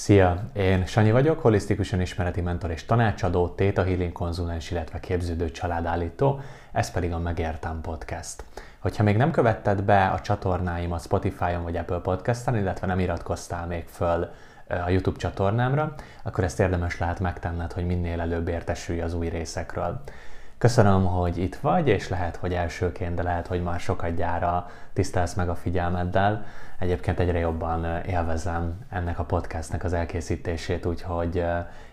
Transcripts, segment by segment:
Szia! Én Sanyi vagyok, holisztikusan ismereti mentor és tanácsadó, Theta Healing konzulens, illetve képződő családállító, ez pedig a Megértem Podcast. Hogyha még nem követted be a csatornáimat Spotify-on vagy Apple Podcast-en, illetve nem iratkoztál még föl a YouTube csatornámra, akkor ezt érdemes lehet megtenned, hogy minél előbb értesülj az új részekről. Köszönöm, hogy itt vagy, és lehet, hogy elsőként, de lehet, hogy már gyára tisztelsz meg a figyelmeddel. Egyébként egyre jobban élvezem ennek a podcastnek az elkészítését, úgyhogy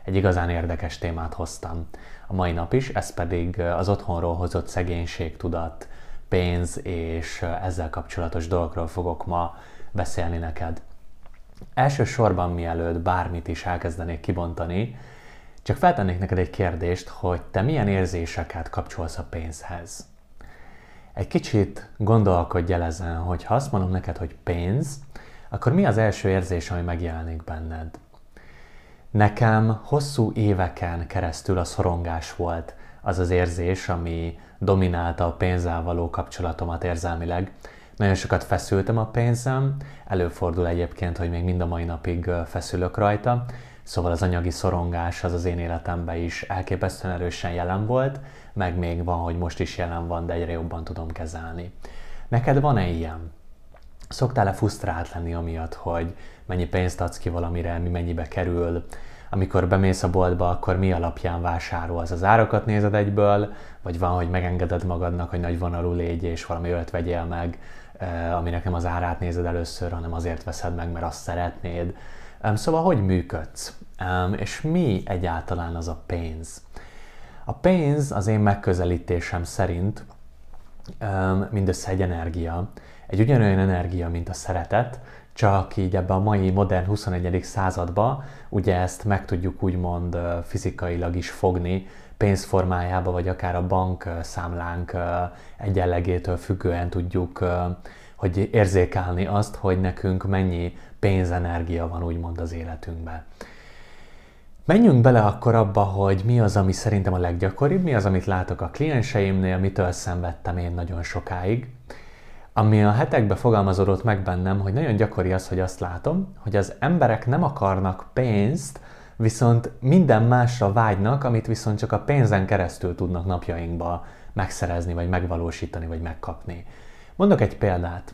egy igazán érdekes témát hoztam a mai nap is, ez pedig az otthonról hozott szegénységtudat, pénz és ezzel kapcsolatos dolgokról fogok ma beszélni neked. Elsősorban mielőtt bármit is elkezdenék kibontani, csak feltennék neked egy kérdést, hogy te milyen érzéseket kapcsolsz a pénzhez. Egy kicsit gondolkodj el ezen, hogy ha azt mondom neked, hogy pénz, akkor mi az első érzés, ami megjelenik benned? Nekem hosszú éveken keresztül a szorongás volt az az érzés, ami dominálta a pénzzel való kapcsolatomat érzelmileg. Nagyon sokat feszültem a pénzem, előfordul egyébként, hogy még mind a mai napig feszülök rajta, Szóval az anyagi szorongás az az én életemben is elképesztően erősen jelen volt, meg még van, hogy most is jelen van, de egyre jobban tudom kezelni. Neked van-e ilyen? Szoktál-e fusztrált lenni amiatt, hogy mennyi pénzt adsz ki valamire, mi mennyibe kerül, amikor bemész a boltba, akkor mi alapján vásárolsz? Az árakat nézed egyből, vagy van, hogy megengeded magadnak, hogy nagy vonalú légy, és valami olyat vegyél meg, eh, aminek nem az árát nézed először, hanem azért veszed meg, mert azt szeretnéd. Szóval hogy működsz? És mi egyáltalán az a pénz? A pénz az én megközelítésem szerint mindössze egy energia, egy ugyanolyan energia, mint a szeretet, csak így ebbe a mai modern 21. századba ugye ezt meg tudjuk úgymond fizikailag is fogni, pénzformájába, vagy akár a bank számlánk egyenlegétől függően tudjuk hogy érzékelni azt, hogy nekünk mennyi pénzenergia van úgymond az életünkben. Menjünk bele akkor abba, hogy mi az, ami szerintem a leggyakoribb, mi az, amit látok a klienseimnél, mitől szenvedtem én nagyon sokáig. Ami a hetekben fogalmazódott meg bennem, hogy nagyon gyakori az, hogy azt látom, hogy az emberek nem akarnak pénzt, viszont minden másra vágynak, amit viszont csak a pénzen keresztül tudnak napjainkba megszerezni, vagy megvalósítani, vagy megkapni. Mondok egy példát.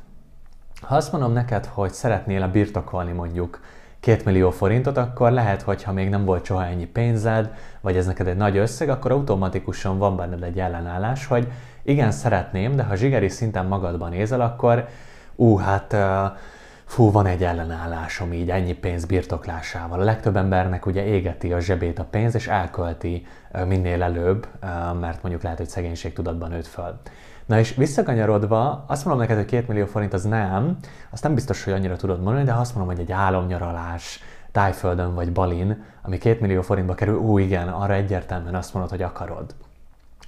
Ha azt mondom neked, hogy szeretnél birtokolni mondjuk 2 millió forintot, akkor lehet, hogy ha még nem volt soha ennyi pénzed, vagy ez neked egy nagy összeg, akkor automatikusan van benned egy ellenállás, hogy igen, szeretném, de ha zsigeri szinten magadban nézel, akkor ú, hát fú, van egy ellenállásom így ennyi pénz birtoklásával. A legtöbb embernek ugye égeti a zsebét a pénz, és elkölti minél előbb, mert mondjuk lehet, hogy szegénység tudatban nőtt föl. Na és visszakanyarodva, azt mondom neked, hogy két millió forint az nem, azt nem biztos, hogy annyira tudod mondani, de azt mondom, hogy egy álomnyaralás Tájföldön vagy Balin, ami két millió forintba kerül, ó igen, arra egyértelműen azt mondod, hogy akarod.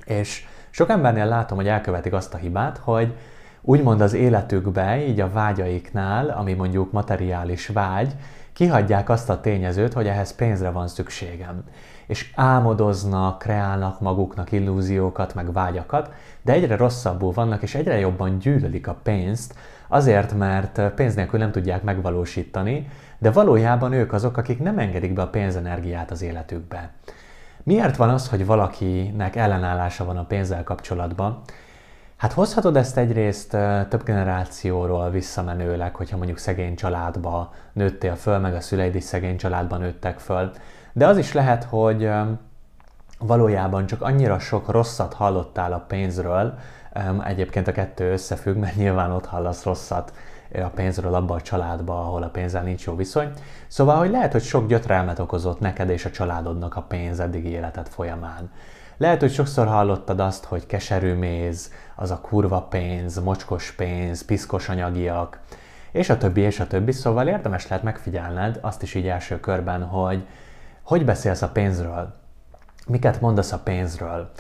És sok embernél látom, hogy elkövetik azt a hibát, hogy úgymond az életükbe, így a vágyaiknál, ami mondjuk materiális vágy, kihagyják azt a tényezőt, hogy ehhez pénzre van szükségem. És álmodoznak, kreálnak maguknak illúziókat, meg vágyakat, de egyre rosszabbul vannak, és egyre jobban gyűlölik a pénzt, azért, mert pénz nélkül nem tudják megvalósítani, de valójában ők azok, akik nem engedik be a pénzenergiát az életükbe. Miért van az, hogy valakinek ellenállása van a pénzzel kapcsolatban? Hát hozhatod ezt egyrészt több generációról visszamenőleg, hogyha mondjuk szegény családba nőttél föl, meg a szüleid is szegény családban nőttek föl. De az is lehet, hogy valójában csak annyira sok rosszat hallottál a pénzről, egyébként a kettő összefügg, mert nyilván ott hallasz rosszat a pénzről abba a családba, ahol a pénzzel nincs jó viszony. Szóval, hogy lehet, hogy sok gyötrelmet okozott neked és a családodnak a pénz eddigi életed folyamán. Lehet, hogy sokszor hallottad azt, hogy keserű méz, az a kurva pénz, mocskos pénz, piszkos anyagiak, és a többi, és a többi. Szóval érdemes lehet megfigyelned azt is így első körben, hogy hogy beszélsz a pénzről, miket mondasz a pénzről,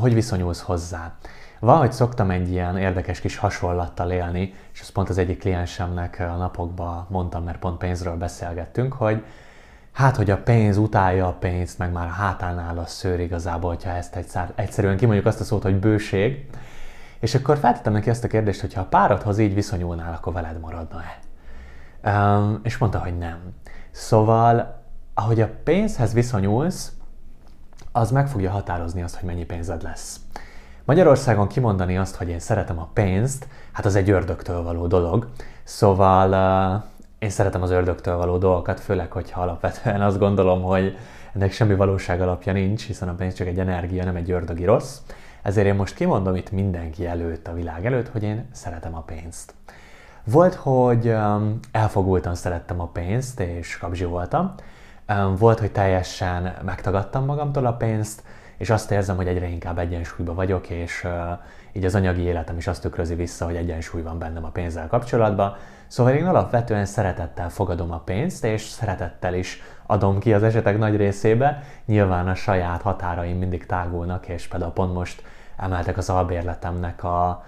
hogy viszonyulsz hozzá. Valahogy szoktam egy ilyen érdekes kis hasonlattal élni, és ezt pont az egyik kliensemnek a napokban mondtam, mert pont pénzről beszélgettünk, hogy hát, hogy a pénz utálja a pénzt, meg már a hátán áll a szőr igazából, hogyha ezt egyszer, egyszerűen kimondjuk azt a szót, hogy bőség. És akkor feltettem neki ezt a kérdést, hogy ha a párodhoz így viszonyulnál, akkor veled maradna-e? Um, és mondta, hogy nem. Szóval, ahogy a pénzhez viszonyulsz, az meg fogja határozni azt, hogy mennyi pénzed lesz. Magyarországon kimondani azt, hogy én szeretem a pénzt, hát az egy ördögtől való dolog. Szóval uh, én szeretem az ördögtől való dolgokat, főleg, hogyha alapvetően azt gondolom, hogy ennek semmi valóság alapja nincs, hiszen a pénz csak egy energia, nem egy ördögi rossz. Ezért én most kimondom itt mindenki előtt, a világ előtt, hogy én szeretem a pénzt. Volt, hogy um, elfogultan szerettem a pénzt, és kapzsi voltam. Volt, hogy teljesen megtagadtam magamtól a pénzt, és azt érzem, hogy egyre inkább egyensúlyban vagyok, és így az anyagi életem is azt tükrözi vissza, hogy egyensúly van bennem a pénzzel kapcsolatban. Szóval én alapvetően szeretettel fogadom a pénzt, és szeretettel is adom ki az esetek nagy részébe. Nyilván a saját határaim mindig tágulnak, és például pont most emeltek az albérletemnek a,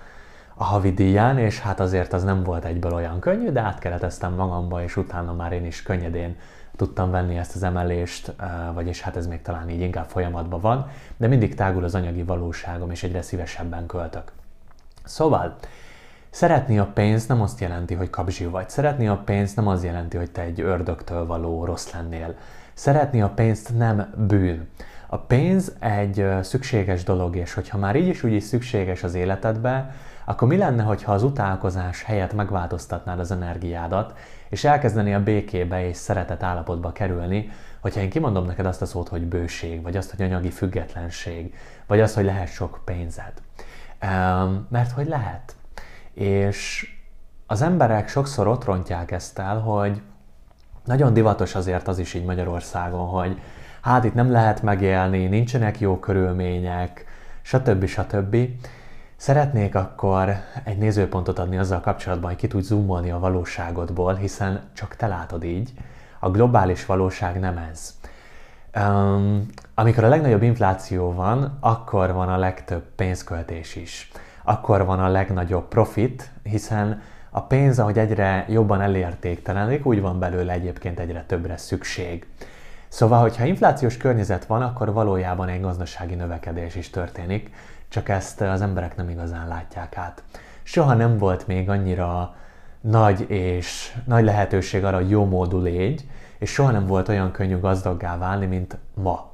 a havidíján, és hát azért az nem volt egyből olyan könnyű, de átkereteztem magamba, és utána már én is könnyedén tudtam venni ezt az emelést, vagyis hát ez még talán így inkább folyamatban van, de mindig tágul az anyagi valóságom, és egyre szívesebben költök. Szóval, szeretni a pénzt nem azt jelenti, hogy kapzsi vagy. Szeretni a pénzt nem azt jelenti, hogy te egy ördögtől való rossz lennél. Szeretni a pénzt nem bűn. A pénz egy szükséges dolog, és hogyha már így is úgy is szükséges az életedbe, akkor mi lenne, hogyha az utálkozás helyett megváltoztatnád az energiádat, és elkezdeni a békébe és szeretet állapotba kerülni, hogyha én kimondom neked azt a szót, hogy bőség, vagy azt, hogy anyagi függetlenség, vagy azt, hogy lehet sok pénzed. Mert hogy lehet. És az emberek sokszor ott rontják ezt el, hogy nagyon divatos azért az is így Magyarországon, hogy hát itt nem lehet megélni, nincsenek jó körülmények, stb. stb. Szeretnék akkor egy nézőpontot adni azzal kapcsolatban, hogy ki tudj zoomolni a valóságodból, hiszen csak te látod így. A globális valóság nem ez. Um, amikor a legnagyobb infláció van, akkor van a legtöbb pénzköltés is. Akkor van a legnagyobb profit, hiszen a pénz, ahogy egyre jobban elértéktelenik, úgy van belőle egyébként egyre többre szükség. Szóval, hogyha inflációs környezet van, akkor valójában egy gazdasági növekedés is történik, csak ezt az emberek nem igazán látják át. Soha nem volt még annyira nagy és nagy lehetőség arra, hogy jó módú légy, és soha nem volt olyan könnyű gazdaggá válni, mint ma.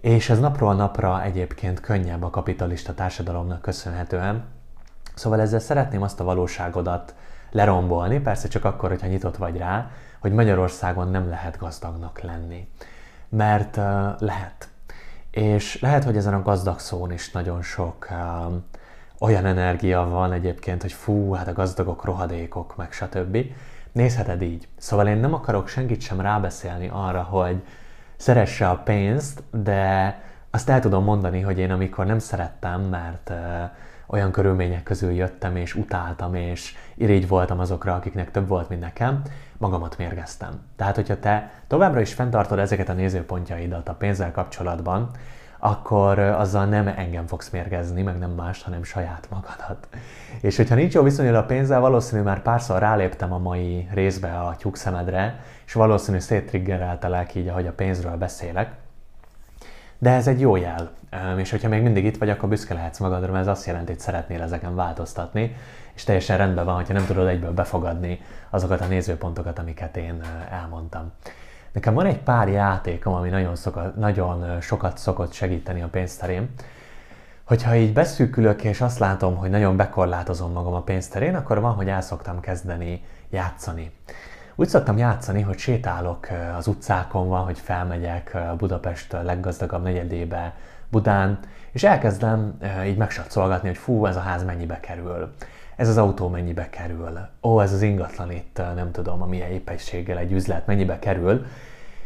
És ez napról napra egyébként könnyebb a kapitalista társadalomnak köszönhetően. Szóval ezzel szeretném azt a valóságodat lerombolni, persze csak akkor, hogyha nyitott vagy rá, hogy Magyarországon nem lehet gazdagnak lenni. Mert uh, lehet. És lehet, hogy ezen a gazdag szón is nagyon sok um, olyan energia van egyébként, hogy fú, hát a gazdagok rohadékok, meg stb. Nézheted így. Szóval én nem akarok senkit sem rábeszélni arra, hogy szeresse a pénzt, de azt el tudom mondani, hogy én amikor nem szerettem, mert uh, olyan körülmények közül jöttem, és utáltam, és irigy voltam azokra, akiknek több volt, mint nekem, magamat mérgeztem. Tehát, hogyha te továbbra is fenntartod ezeket a nézőpontjaidat a pénzzel kapcsolatban, akkor azzal nem engem fogsz mérgezni, meg nem más, hanem saját magadat. És hogyha nincs jó viszonyod a pénzzel, valószínű már párszor ráléptem a mai részbe a tyúk szemedre, és valószínű széttriggereltelek így, ahogy a pénzről beszélek. De ez egy jó jel. És hogyha még mindig itt vagy, akkor büszke lehetsz magadra, mert ez azt jelenti, hogy szeretnél ezeken változtatni, és teljesen rendben van, hogyha nem tudod egyből befogadni azokat a nézőpontokat, amiket én elmondtam. Nekem van egy pár játékom, ami nagyon, szoka, nagyon sokat szokott segíteni a pénzterén. Hogyha így beszűkülök, és azt látom, hogy nagyon bekorlátozom magam a pénzterén, akkor van, hogy el szoktam kezdeni játszani. Úgy szoktam játszani, hogy sétálok az utcákon, van, hogy felmegyek Budapest leggazdagabb negyedébe, Budán, és elkezdem így megsatszolgatni, hogy fú, ez a ház mennyibe kerül. Ez az autó mennyibe kerül, ó, ez az ingatlan itt, nem tudom, a milyen épességgel egy üzlet mennyibe kerül,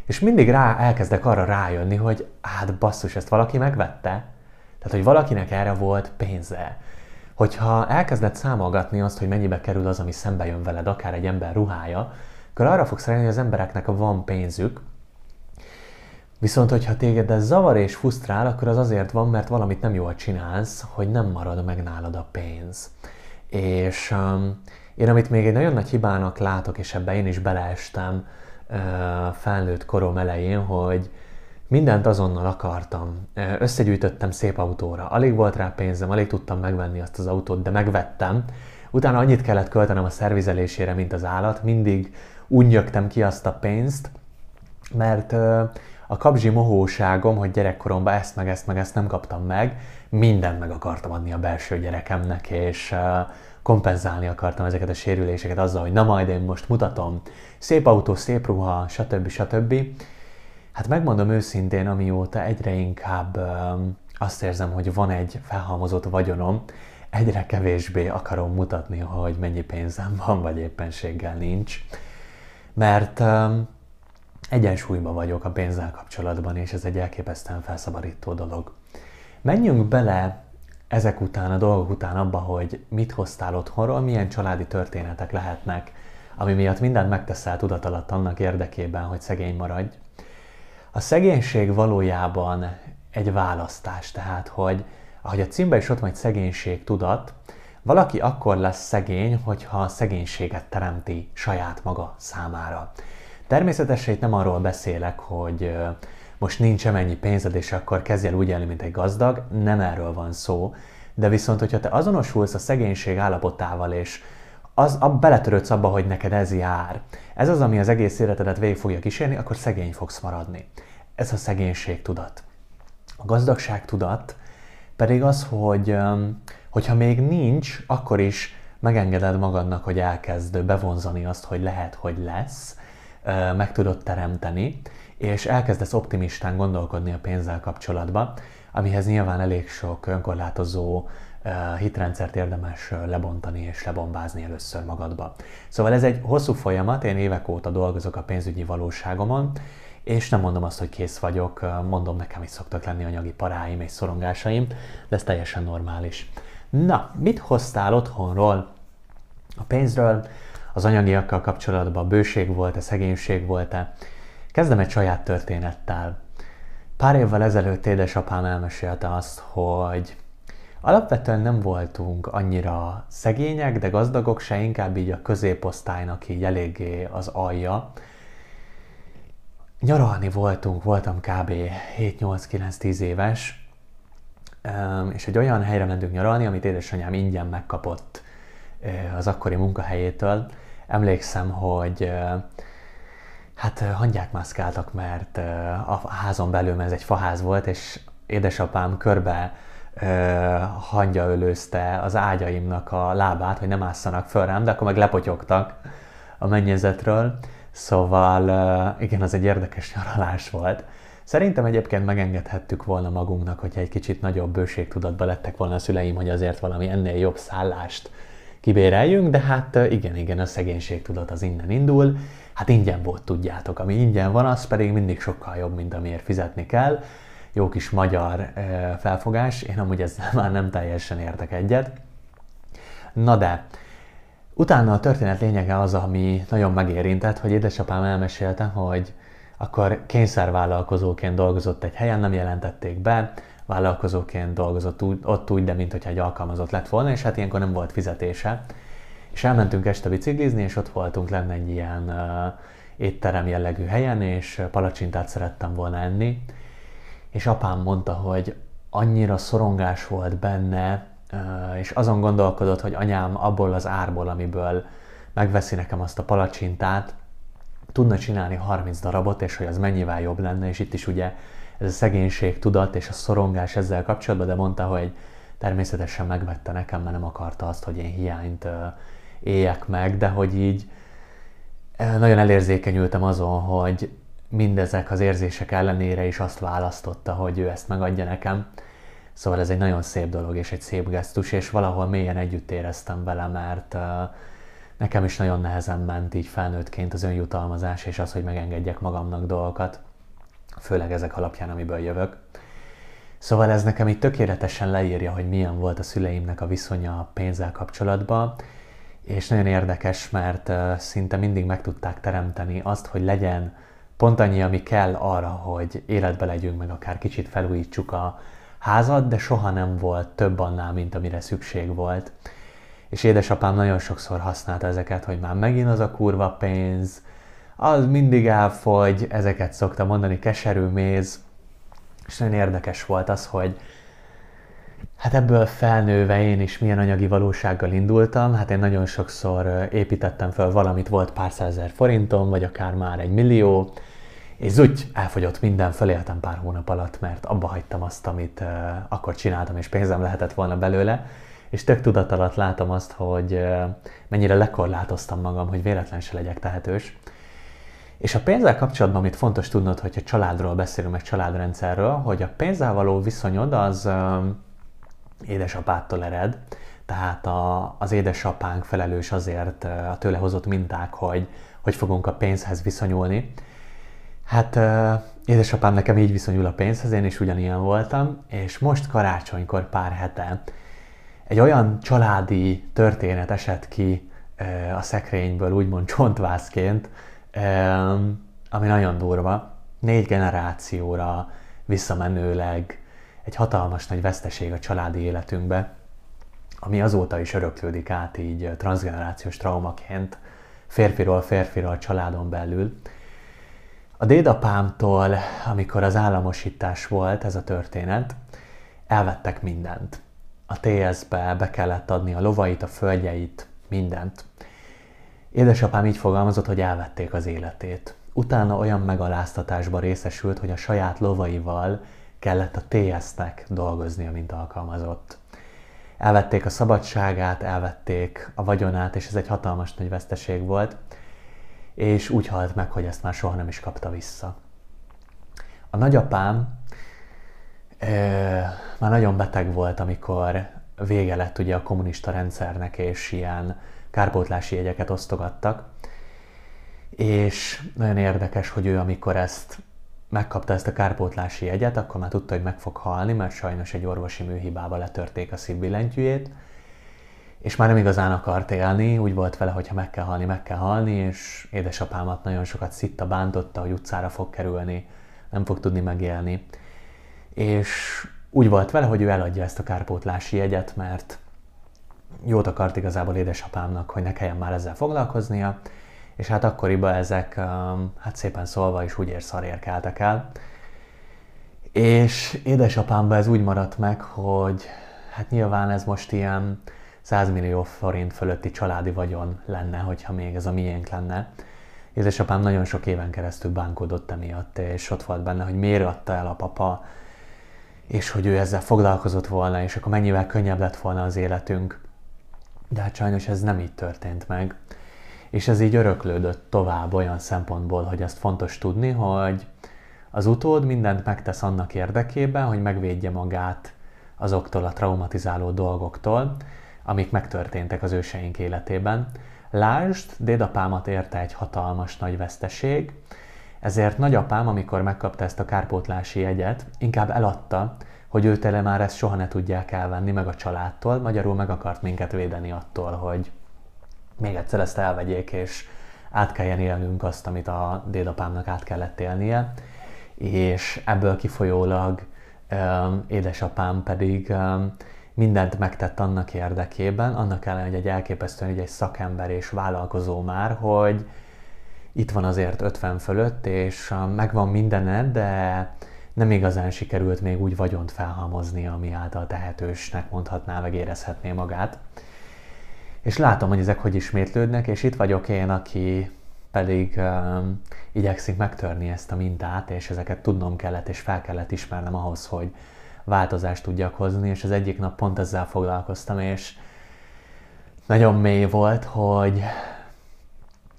és mindig rá, elkezdek arra rájönni, hogy hát basszus, ezt valaki megvette, tehát, hogy valakinek erre volt pénze. Hogyha elkezded számolgatni azt, hogy mennyibe kerül az, ami szembe jön veled, akár egy ember ruhája, akkor arra fogsz rájönni, hogy az embereknek van pénzük, Viszont, hogyha téged ez zavar és fusztrál, akkor az azért van, mert valamit nem jól csinálsz, hogy nem marad meg nálad a pénz. És um, én amit még egy nagyon nagy hibának látok, és ebbe én is beleestem uh, felnőtt korom elején, hogy mindent azonnal akartam. Összegyűjtöttem szép autóra. Alig volt rá pénzem, alig tudtam megvenni azt az autót, de megvettem. Utána annyit kellett költenem a szervizelésére, mint az állat. Mindig úgy nyögtem ki azt a pénzt, mert a kapzsi mohóságom, hogy gyerekkoromban ezt meg ezt meg ezt nem kaptam meg, mindent meg akartam adni a belső gyerekemnek, és kompenzálni akartam ezeket a sérüléseket azzal, hogy na majd én most mutatom, szép autó, szép ruha, stb. stb. Hát megmondom őszintén, amióta egyre inkább azt érzem, hogy van egy felhalmozott vagyonom, egyre kevésbé akarom mutatni, hogy mennyi pénzem van, vagy éppenséggel nincs. Mert um, egyensúlyban vagyok a pénzzel kapcsolatban, és ez egy elképesztően felszabadító dolog. Menjünk bele ezek után, a dolgok után abba, hogy mit hoztál otthonról, milyen családi történetek lehetnek, ami miatt mindent megteszel tudat alatt annak érdekében, hogy szegény maradj. A szegénység valójában egy választás, tehát hogy ahogy a címben is ott van egy szegénység tudat, valaki akkor lesz szegény, hogyha a szegénységet teremti saját maga számára. Természetesen itt nem arról beszélek, hogy most nincs mennyi pénzed, és akkor kezdj el úgy élni, mint egy gazdag, nem erről van szó, de viszont, hogyha te azonosulsz a szegénység állapotával, és az, a, beletörődsz abba, hogy neked ez jár, ez az, ami az egész életedet végig fogja kísérni, akkor szegény fogsz maradni. Ez a szegénység tudat. A gazdagság tudat pedig az, hogy hogyha még nincs, akkor is megengeded magadnak, hogy elkezd bevonzani azt, hogy lehet, hogy lesz, meg tudod teremteni, és elkezdesz optimistán gondolkodni a pénzzel kapcsolatban, amihez nyilván elég sok önkorlátozó hitrendszert érdemes lebontani és lebombázni először magadba. Szóval ez egy hosszú folyamat, én évek óta dolgozok a pénzügyi valóságomon, és nem mondom azt, hogy kész vagyok, mondom, nekem is szoktak lenni anyagi paráim és szorongásaim, de ez teljesen normális. Na, mit hoztál otthonról? A pénzről, az anyagiakkal kapcsolatban bőség volt-e, szegénység volt-e? Kezdem egy saját történettel. Pár évvel ezelőtt édesapám elmesélte azt, hogy alapvetően nem voltunk annyira szegények, de gazdagok se, inkább így a középosztálynak így eléggé az alja, nyaralni voltunk, voltam kb. 7-8-9-10 éves, és egy olyan helyre mentünk nyaralni, amit édesanyám ingyen megkapott az akkori munkahelyétől. Emlékszem, hogy hát hangyák mászkáltak, mert a házon belül, ez egy faház volt, és édesapám körbe hangya ölőzte az ágyaimnak a lábát, hogy nem ásszanak föl rám, de akkor meg lepotyogtak a mennyezetről, Szóval igen, az egy érdekes nyaralás volt. Szerintem egyébként megengedhettük volna magunknak, hogyha egy kicsit nagyobb bőségtudatba lettek volna a szüleim, hogy azért valami ennél jobb szállást kibéreljünk, de hát igen, igen, a szegénységtudat az innen indul. Hát ingyen volt, tudjátok, ami ingyen van, az pedig mindig sokkal jobb, mint amiért fizetni kell. Jó kis magyar felfogás, én amúgy ezzel már nem teljesen értek egyet. Na de, Utána a történet lényege az, ami nagyon megérintett, hogy édesapám elmesélte, hogy akkor kényszervállalkozóként dolgozott egy helyen, nem jelentették be, vállalkozóként dolgozott úgy, ott úgy, de mintha egy alkalmazott lett volna, és hát ilyenkor nem volt fizetése. És elmentünk este biciklizni, és ott voltunk lenne egy ilyen uh, étterem jellegű helyen, és palacsintát szerettem volna enni. És apám mondta, hogy annyira szorongás volt benne, és azon gondolkodott, hogy anyám abból az árból, amiből megveszi nekem azt a palacsintát, tudna csinálni 30 darabot, és hogy az mennyivel jobb lenne, és itt is ugye ez a szegénység tudat és a szorongás ezzel kapcsolatban, de mondta, hogy természetesen megvette nekem, mert nem akarta azt, hogy én hiányt éljek meg, de hogy így nagyon elérzékenyültem azon, hogy mindezek az érzések ellenére is azt választotta, hogy ő ezt megadja nekem. Szóval ez egy nagyon szép dolog és egy szép gesztus, és valahol mélyen együtt éreztem vele, mert nekem is nagyon nehezen ment így felnőttként az önjutalmazás, és az, hogy megengedjek magamnak dolgokat, főleg ezek alapján, amiből jövök. Szóval ez nekem így tökéletesen leírja, hogy milyen volt a szüleimnek a viszonya a pénzzel kapcsolatban, és nagyon érdekes, mert szinte mindig meg tudták teremteni azt, hogy legyen pont annyi, ami kell arra, hogy életbe legyünk, meg akár kicsit felújítsuk a, házad, de soha nem volt több annál, mint amire szükség volt. És édesapám nagyon sokszor használta ezeket, hogy már megint az a kurva pénz, az mindig elfogy, ezeket szokta mondani, keserű méz. És nagyon érdekes volt az, hogy hát ebből felnőve én is milyen anyagi valósággal indultam. Hát én nagyon sokszor építettem fel valamit, volt pár százezer forintom, vagy akár már egy millió, És úgy elfogyott minden, föléltem pár hónap alatt, mert abba hagytam azt, amit uh, akkor csináltam, és pénzem lehetett volna belőle, és tök tudat alatt látom azt, hogy mennyire lekorlátoztam magam, hogy véletlen se legyek tehetős. És a pénzzel kapcsolatban, amit fontos tudnod, hogyha családról beszélünk, meg családrendszerről, hogy a pénzzel való viszonyod az édesapától ered, tehát a, az édesapánk felelős azért a tőle hozott minták, hogy hogy fogunk a pénzhez viszonyulni. Hát édesapám nekem így viszonyul a pénzhez, én is ugyanilyen voltam, és most karácsonykor pár hete egy olyan családi történet esett ki a szekrényből, úgymond csontvászként, ami nagyon durva. Négy generációra visszamenőleg egy hatalmas nagy veszteség a családi életünkbe, ami azóta is öröklődik át így transgenerációs traumaként, férfiról férfira a családon belül. A dédapámtól, amikor az államosítás volt ez a történet, elvettek mindent. A TS-be be kellett adni a lovait, a földjeit, mindent. Édesapám így fogalmazott, hogy elvették az életét. Utána olyan megaláztatásba részesült, hogy a saját lovaival kellett a TS-nek dolgoznia, mint alkalmazott. Elvették a szabadságát, elvették a vagyonát, és ez egy hatalmas nagy veszteség volt, és úgy halt meg, hogy ezt már soha nem is kapta vissza. A nagyapám már nagyon beteg volt, amikor vége lett ugye a kommunista rendszernek, és ilyen kárpótlási jegyeket osztogattak. És nagyon érdekes, hogy ő amikor ezt megkapta ezt a kárpótlási jegyet, akkor már tudta, hogy meg fog halni, mert sajnos egy orvosi műhibába letörték a szívbillentyűjét, és már nem igazán akart élni, úgy volt vele, hogy ha meg kell halni, meg kell halni, és édesapámat nagyon sokat szitta, bántotta, hogy utcára fog kerülni, nem fog tudni megélni. És úgy volt vele, hogy ő eladja ezt a kárpótlási jegyet, mert jót akart igazából édesapámnak, hogy ne kelljen már ezzel foglalkoznia, és hát akkoriban ezek, um, hát szépen szólva is úgy ér szarérkeltek el. És édesapámban ez úgy maradt meg, hogy hát nyilván ez most ilyen 100 millió forint fölötti családi vagyon lenne, hogyha még ez a miénk lenne. Édesapám nagyon sok éven keresztül bánkodott emiatt, és ott volt benne, hogy miért adta el a papa, és hogy ő ezzel foglalkozott volna, és akkor mennyivel könnyebb lett volna az életünk. De hát sajnos ez nem így történt meg. És ez így öröklődött tovább olyan szempontból, hogy ezt fontos tudni, hogy az utód mindent megtesz annak érdekében, hogy megvédje magát azoktól a traumatizáló dolgoktól, amik megtörténtek az őseink életében. Lásd, dédapámat érte egy hatalmas nagy veszteség, ezért nagyapám, amikor megkapta ezt a kárpótlási jegyet, inkább eladta, hogy ő tele már ezt soha ne tudják elvenni meg a családtól, magyarul meg akart minket védeni attól, hogy még egyszer ezt elvegyék, és át kelljen élnünk azt, amit a dédapámnak át kellett élnie, és ebből kifolyólag um, édesapám pedig um, mindent megtett annak érdekében, annak ellenére, hogy egy elképesztően egy szakember és vállalkozó már, hogy itt van azért 50 fölött, és megvan mindened, de nem igazán sikerült még úgy vagyont felhalmozni, ami által tehetősnek mondhatná, meg érezhetné magát. És látom, hogy ezek hogy ismétlődnek, és itt vagyok én, aki pedig um, igyekszik megtörni ezt a mintát, és ezeket tudnom kellett, és fel kellett ismernem ahhoz, hogy változást tudjak hozni, és az egyik nap pont ezzel foglalkoztam, és nagyon mély volt, hogy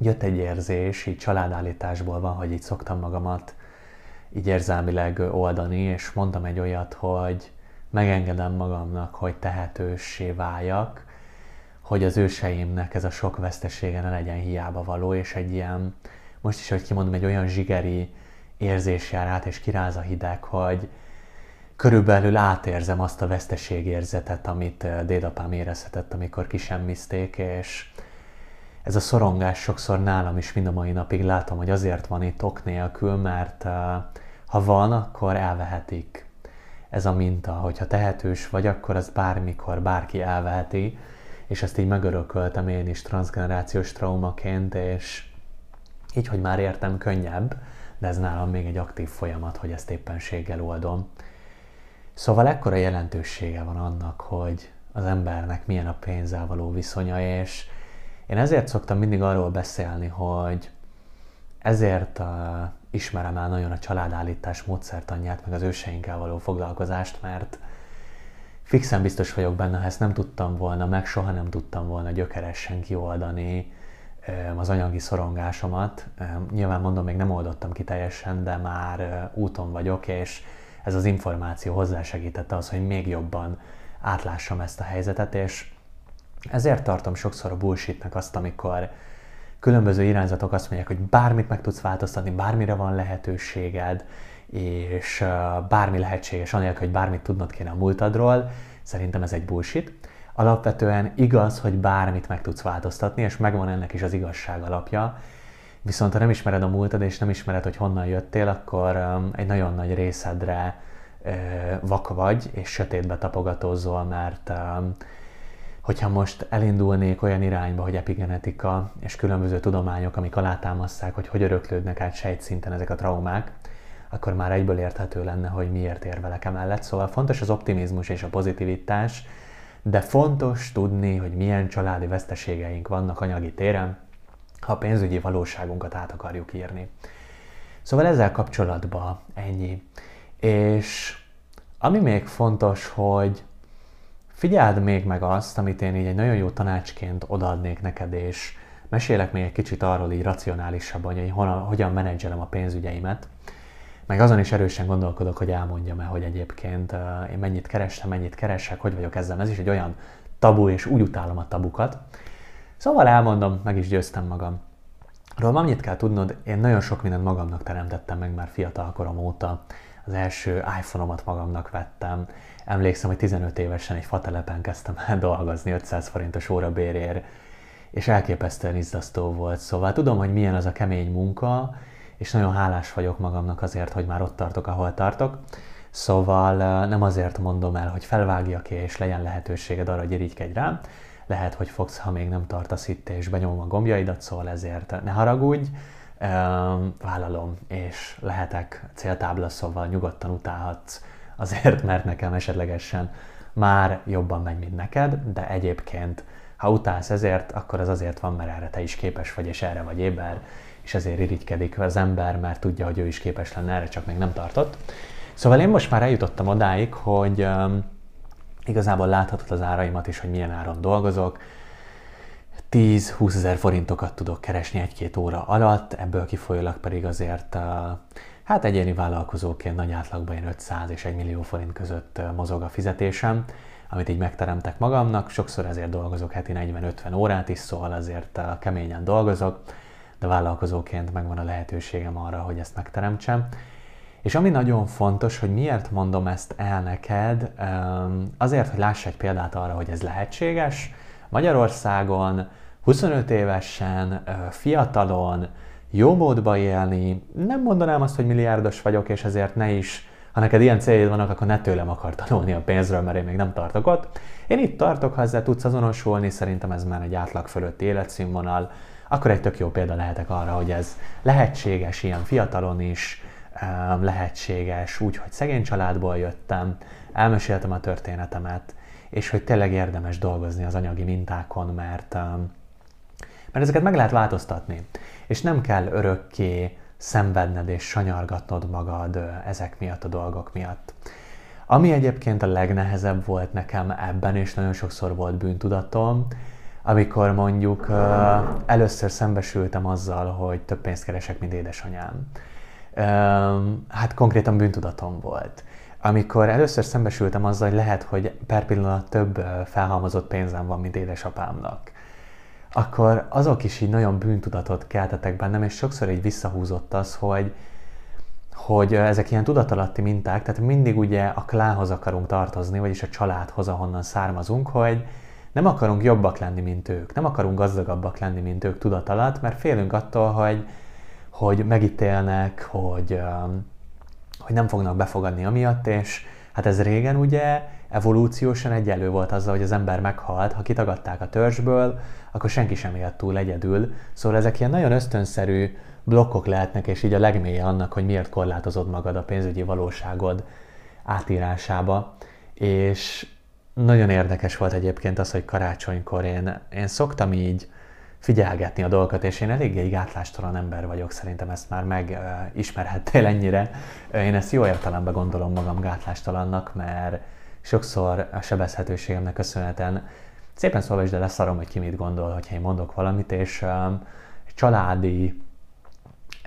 jött egy érzés, így családállításból van, hogy így szoktam magamat így érzelmileg oldani, és mondtam egy olyat, hogy megengedem magamnak, hogy tehetőssé váljak, hogy az őseimnek ez a sok vesztesége ne legyen hiába való, és egy ilyen, most is, hogy kimondom, egy olyan zsigeri érzés jár át, és kiráz a hideg, hogy körülbelül átérzem azt a veszteségérzetet, amit eh, dédapám érezhetett, amikor kisemmizték, és ez a szorongás sokszor nálam is mind a mai napig látom, hogy azért van itt ok nélkül, mert ha van, akkor elvehetik. Ez a minta, hogyha tehetős vagy, akkor az bármikor bárki elveheti, és ezt így megörököltem én is transgenerációs traumaként, és így, hogy már értem, könnyebb, de ez nálam még egy aktív folyamat, hogy ezt éppenséggel oldom. Szóval ekkora jelentősége van annak, hogy az embernek milyen a pénzzel való viszonya, és én ezért szoktam mindig arról beszélni, hogy ezért a, ismerem el nagyon a családállítás módszertanját, meg az őseinkkel való foglalkozást, mert fixen biztos vagyok benne, ha ezt nem tudtam volna, meg soha nem tudtam volna gyökeresen kioldani az anyagi szorongásomat. Nyilván mondom, még nem oldottam ki teljesen, de már úton vagyok, és ez az információ hozzásegítette az, hogy még jobban átlássam ezt a helyzetet, és ezért tartom sokszor a bullshitnek azt, amikor különböző irányzatok azt mondják, hogy bármit meg tudsz változtatni, bármire van lehetőséged, és bármi lehetséges, anélkül, hogy bármit tudnod kéne a múltadról, szerintem ez egy bullshit. Alapvetően igaz, hogy bármit meg tudsz változtatni, és megvan ennek is az igazság alapja, viszont ha nem ismered a múltad, és nem ismered, hogy honnan jöttél, akkor egy nagyon nagy részedre vak vagy, és sötétbe tapogatózol, mert hogyha most elindulnék olyan irányba, hogy epigenetika és különböző tudományok, amik alátámasztják, hogy hogy öröklődnek át sejtszinten ezek a traumák, akkor már egyből érthető lenne, hogy miért érvelek emellett. Szóval fontos az optimizmus és a pozitivitás, de fontos tudni, hogy milyen családi veszteségeink vannak anyagi téren, ha a pénzügyi valóságunkat át akarjuk írni. Szóval ezzel kapcsolatban ennyi. És ami még fontos, hogy figyeld még meg azt, amit én így egy nagyon jó tanácsként odaadnék neked, és mesélek még egy kicsit arról így racionálisabban, hogy hogyan menedzselem a pénzügyeimet, meg azon is erősen gondolkodok, hogy elmondjam-e, hogy egyébként én mennyit kerestem, mennyit keresek, hogy vagyok ezzel. Ez is egy olyan tabu, és úgy utálom a tabukat. Szóval elmondom, meg is győztem magam. Róla annyit kell tudnod, én nagyon sok mindent magamnak teremtettem meg már fiatal korom óta. Az első iPhone-omat magamnak vettem. Emlékszem, hogy 15 évesen egy fatelepen kezdtem el dolgozni 500 forintos órabérért, és elképesztően izzasztó volt. Szóval tudom, hogy milyen az a kemény munka, és nagyon hálás vagyok magamnak azért, hogy már ott tartok, ahol tartok. Szóval nem azért mondom el, hogy felvágjak és legyen lehetőséged arra, hogy irigykedj rám, lehet, hogy fogsz, ha még nem tartasz itt, és benyomom a gombjaidat, szóval ezért ne haragudj, vállalom, és lehetek céltábla, szóval nyugodtan utálhatsz azért, mert nekem esetlegesen már jobban megy, mint neked, de egyébként, ha utálsz ezért, akkor az azért van, mert erre te is képes vagy, és erre vagy éber, és ezért irigykedik az ember, mert tudja, hogy ő is képes lenne erre, csak még nem tartott. Szóval én most már eljutottam odáig, hogy um, igazából láthatod az áraimat is, hogy milyen áron dolgozok. 10-20 ezer forintokat tudok keresni egy-két óra alatt, ebből kifolyólag pedig azért uh, hát egyéni vállalkozóként nagy átlagban én 500 és 1 millió forint között mozog a fizetésem, amit így megteremtek magamnak. Sokszor ezért dolgozok heti 40-50 órát is, szóval azért keményen dolgozok de vállalkozóként megvan a lehetőségem arra, hogy ezt megteremtsem. És ami nagyon fontos, hogy miért mondom ezt el neked, azért, hogy láss egy példát arra, hogy ez lehetséges. Magyarországon 25 évesen, fiatalon, jó módba élni, nem mondanám azt, hogy milliárdos vagyok, és ezért ne is, ha neked ilyen céljaid vannak, akkor ne tőlem akar tanulni a pénzről, mert én még nem tartok ott. Én itt tartok, ha ezzel tudsz azonosulni, szerintem ez már egy átlag fölötti életszínvonal, akkor egy tök jó példa lehetek arra, hogy ez lehetséges ilyen fiatalon is, lehetséges úgy, hogy szegény családból jöttem, elmeséltem a történetemet, és hogy tényleg érdemes dolgozni az anyagi mintákon, mert, mert ezeket meg lehet változtatni. És nem kell örökké szenvedned és sanyargatnod magad ezek miatt a dolgok miatt. Ami egyébként a legnehezebb volt nekem ebben, és nagyon sokszor volt bűntudatom, amikor mondjuk először szembesültem azzal, hogy több pénzt keresek, mint édesanyám. Hát konkrétan bűntudatom volt. Amikor először szembesültem azzal, hogy lehet, hogy per pillanat több felhalmozott pénzem van, mint édesapámnak, akkor azok is így nagyon bűntudatot keltetek bennem, és sokszor így visszahúzott az, hogy, hogy ezek ilyen tudatalatti minták, tehát mindig ugye a klához akarunk tartozni, vagyis a családhoz, ahonnan származunk, hogy, nem akarunk jobbak lenni, mint ők, nem akarunk gazdagabbak lenni, mint ők tudat mert félünk attól, hogy, hogy megítélnek, hogy, hogy nem fognak befogadni amiatt, és hát ez régen ugye evolúciósan egyelő volt azzal, hogy az ember meghalt, ha kitagadták a törzsből, akkor senki sem élt túl egyedül. Szóval ezek ilyen nagyon ösztönszerű blokkok lehetnek, és így a legmélye annak, hogy miért korlátozod magad a pénzügyi valóságod átírásába. És nagyon érdekes volt egyébként az, hogy karácsonykor én, én szoktam így figyelgetni a dolgokat, és én eléggé gátlástalan ember vagyok, szerintem ezt már megismerhettél ennyire. Én ezt jó értelemben gondolom magam gátlástalannak, mert sokszor a sebezhetőségemnek köszönhetően szépen szólva is, de leszarom, hogy ki mit gondol, hogyha én mondok valamit, és um, családi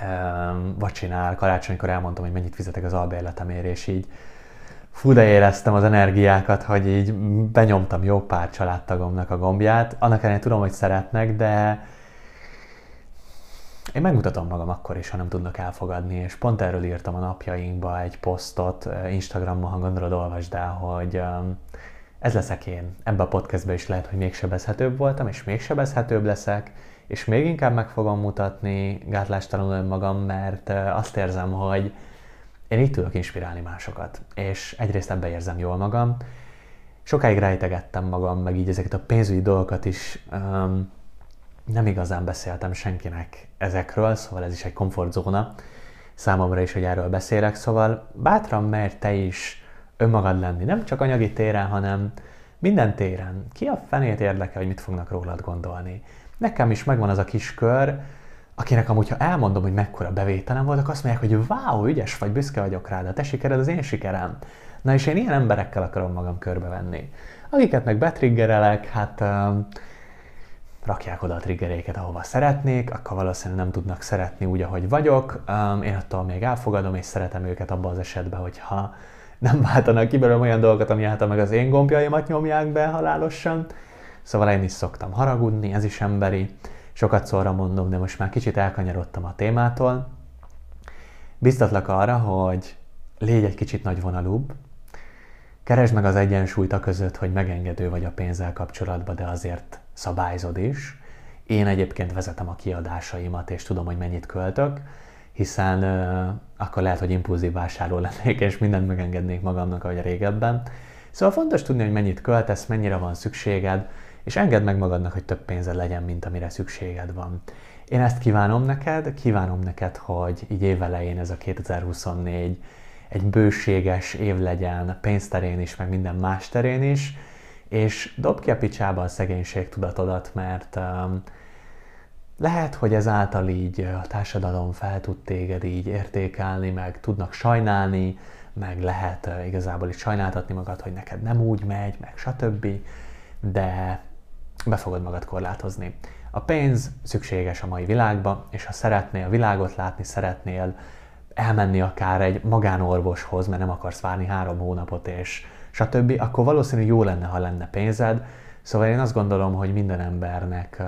um, vacsinál, karácsonykor elmondtam, hogy mennyit fizetek az albérletemért, és így fú, de éreztem az energiákat, hogy így benyomtam jó pár családtagomnak a gombját. Annak ellenére tudom, hogy szeretnek, de én megmutatom magam akkor is, ha nem tudnak elfogadni, és pont erről írtam a napjainkba egy posztot, Instagramon, ha gondolod, olvasd el, hogy ez leszek én. Ebben a podcastben is lehet, hogy még sebezhetőbb voltam, és még sebezhetőbb leszek, és még inkább meg fogom mutatni gátlástalanul önmagam, mert azt érzem, hogy én így tudok inspirálni másokat, és egyrészt ebbe érzem jól magam. Sokáig rejtegettem magam, meg így ezeket a pénzügyi dolgokat is um, nem igazán beszéltem senkinek ezekről, szóval ez is egy komfortzóna számomra is, hogy erről beszélek, szóval bátran mert te is önmagad lenni, nem csak anyagi téren, hanem minden téren. Ki a fenét érdekel, hogy mit fognak rólad gondolni? Nekem is megvan az a kis kör, akinek amúgy, ha elmondom, hogy mekkora bevételem volt, azt mondják, hogy wow, ügyes vagy, büszke vagyok rád, a te sikered az én sikerem. Na és én ilyen emberekkel akarom magam körbevenni. Akiket meg betriggerelek, hát rakják oda a triggeréket, ahova szeretnék, akkor valószínűleg nem tudnak szeretni úgy, ahogy vagyok. Én attól még elfogadom, és szeretem őket abban az esetben, hogyha nem váltanak ki belőlem olyan dolgokat, ami által meg az én gombjaimat nyomják be halálosan. Szóval én is szoktam haragudni, ez is emberi sokat szóra mondom, de most már kicsit elkanyarodtam a témától. Biztatlak arra, hogy légy egy kicsit nagyvonalúbb, keresd meg az egyensúlyt a között, hogy megengedő vagy a pénzzel kapcsolatban, de azért szabályzod is. Én egyébként vezetem a kiadásaimat, és tudom, hogy mennyit költök, hiszen uh, akkor lehet, hogy impulzív vásárló lennék, és mindent megengednék magamnak, ahogy régebben. Szóval fontos tudni, hogy mennyit költesz, mennyire van szükséged, és engedd meg magadnak, hogy több pénzed legyen, mint amire szükséged van. Én ezt kívánom neked, kívánom neked, hogy így évelején ez a 2024 egy bőséges év legyen pénzterén is, meg minden más terén is, és dob ki a picsába a szegénység tudatodat, mert um, lehet, hogy ezáltal így a társadalom fel tud téged így értékelni, meg tudnak sajnálni, meg lehet uh, igazából is sajnáltatni magad, hogy neked nem úgy megy, meg stb. De be fogod magad korlátozni. A pénz szükséges a mai világba, és ha szeretnél a világot látni, szeretnél elmenni akár egy magánorvoshoz, mert nem akarsz várni három hónapot, és stb., akkor valószínű jó lenne, ha lenne pénzed. Szóval én azt gondolom, hogy minden embernek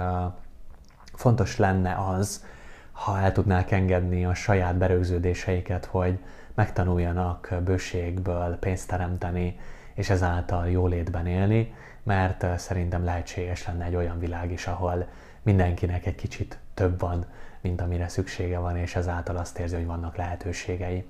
fontos lenne az, ha el tudnák engedni a saját berögződéseiket, hogy megtanuljanak bőségből pénzt teremteni, és ezáltal jólétben élni, mert szerintem lehetséges lenne egy olyan világ is, ahol mindenkinek egy kicsit több van, mint amire szüksége van, és ezáltal azt érzi, hogy vannak lehetőségei.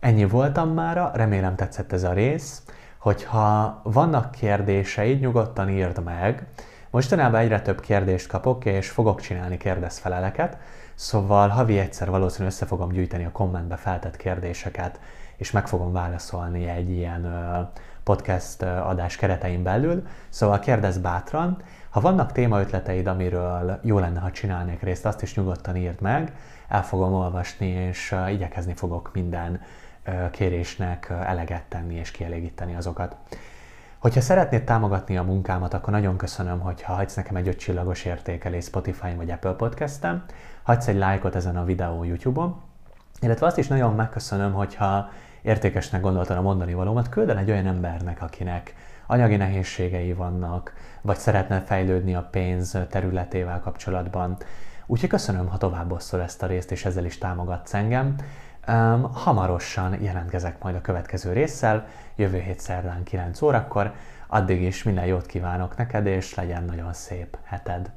Ennyi voltam mára, remélem tetszett ez a rész. Hogyha vannak kérdéseid, nyugodtan írd meg. Mostanában egyre több kérdést kapok, és fogok csinálni kérdezfeleleket, szóval havi egyszer valószínűleg össze fogom gyűjteni a kommentbe feltett kérdéseket, és meg fogom válaszolni egy ilyen podcast adás keretein belül, szóval kérdezz bátran. Ha vannak témaötleteid, amiről jó lenne, ha csinálnék részt, azt is nyugodtan írd meg, el fogom olvasni, és igyekezni fogok minden kérésnek eleget tenni és kielégíteni azokat. Hogyha szeretnéd támogatni a munkámat, akkor nagyon köszönöm, hogyha hagysz nekem egy ötcsillagos értékelés Spotify-n vagy Apple Podcast-en, hagysz egy lájkot ezen a videó YouTube-on, illetve azt is nagyon megköszönöm, hogyha értékesnek gondoltad a mondani valómat, külden egy olyan embernek, akinek anyagi nehézségei vannak, vagy szeretne fejlődni a pénz területével kapcsolatban. Úgyhogy köszönöm, ha tovább ezt a részt, és ezzel is támogatsz engem. Um, hamarosan jelentkezek majd a következő résszel, jövő hét szerdán 9 órakor. Addig is minden jót kívánok neked, és legyen nagyon szép heted.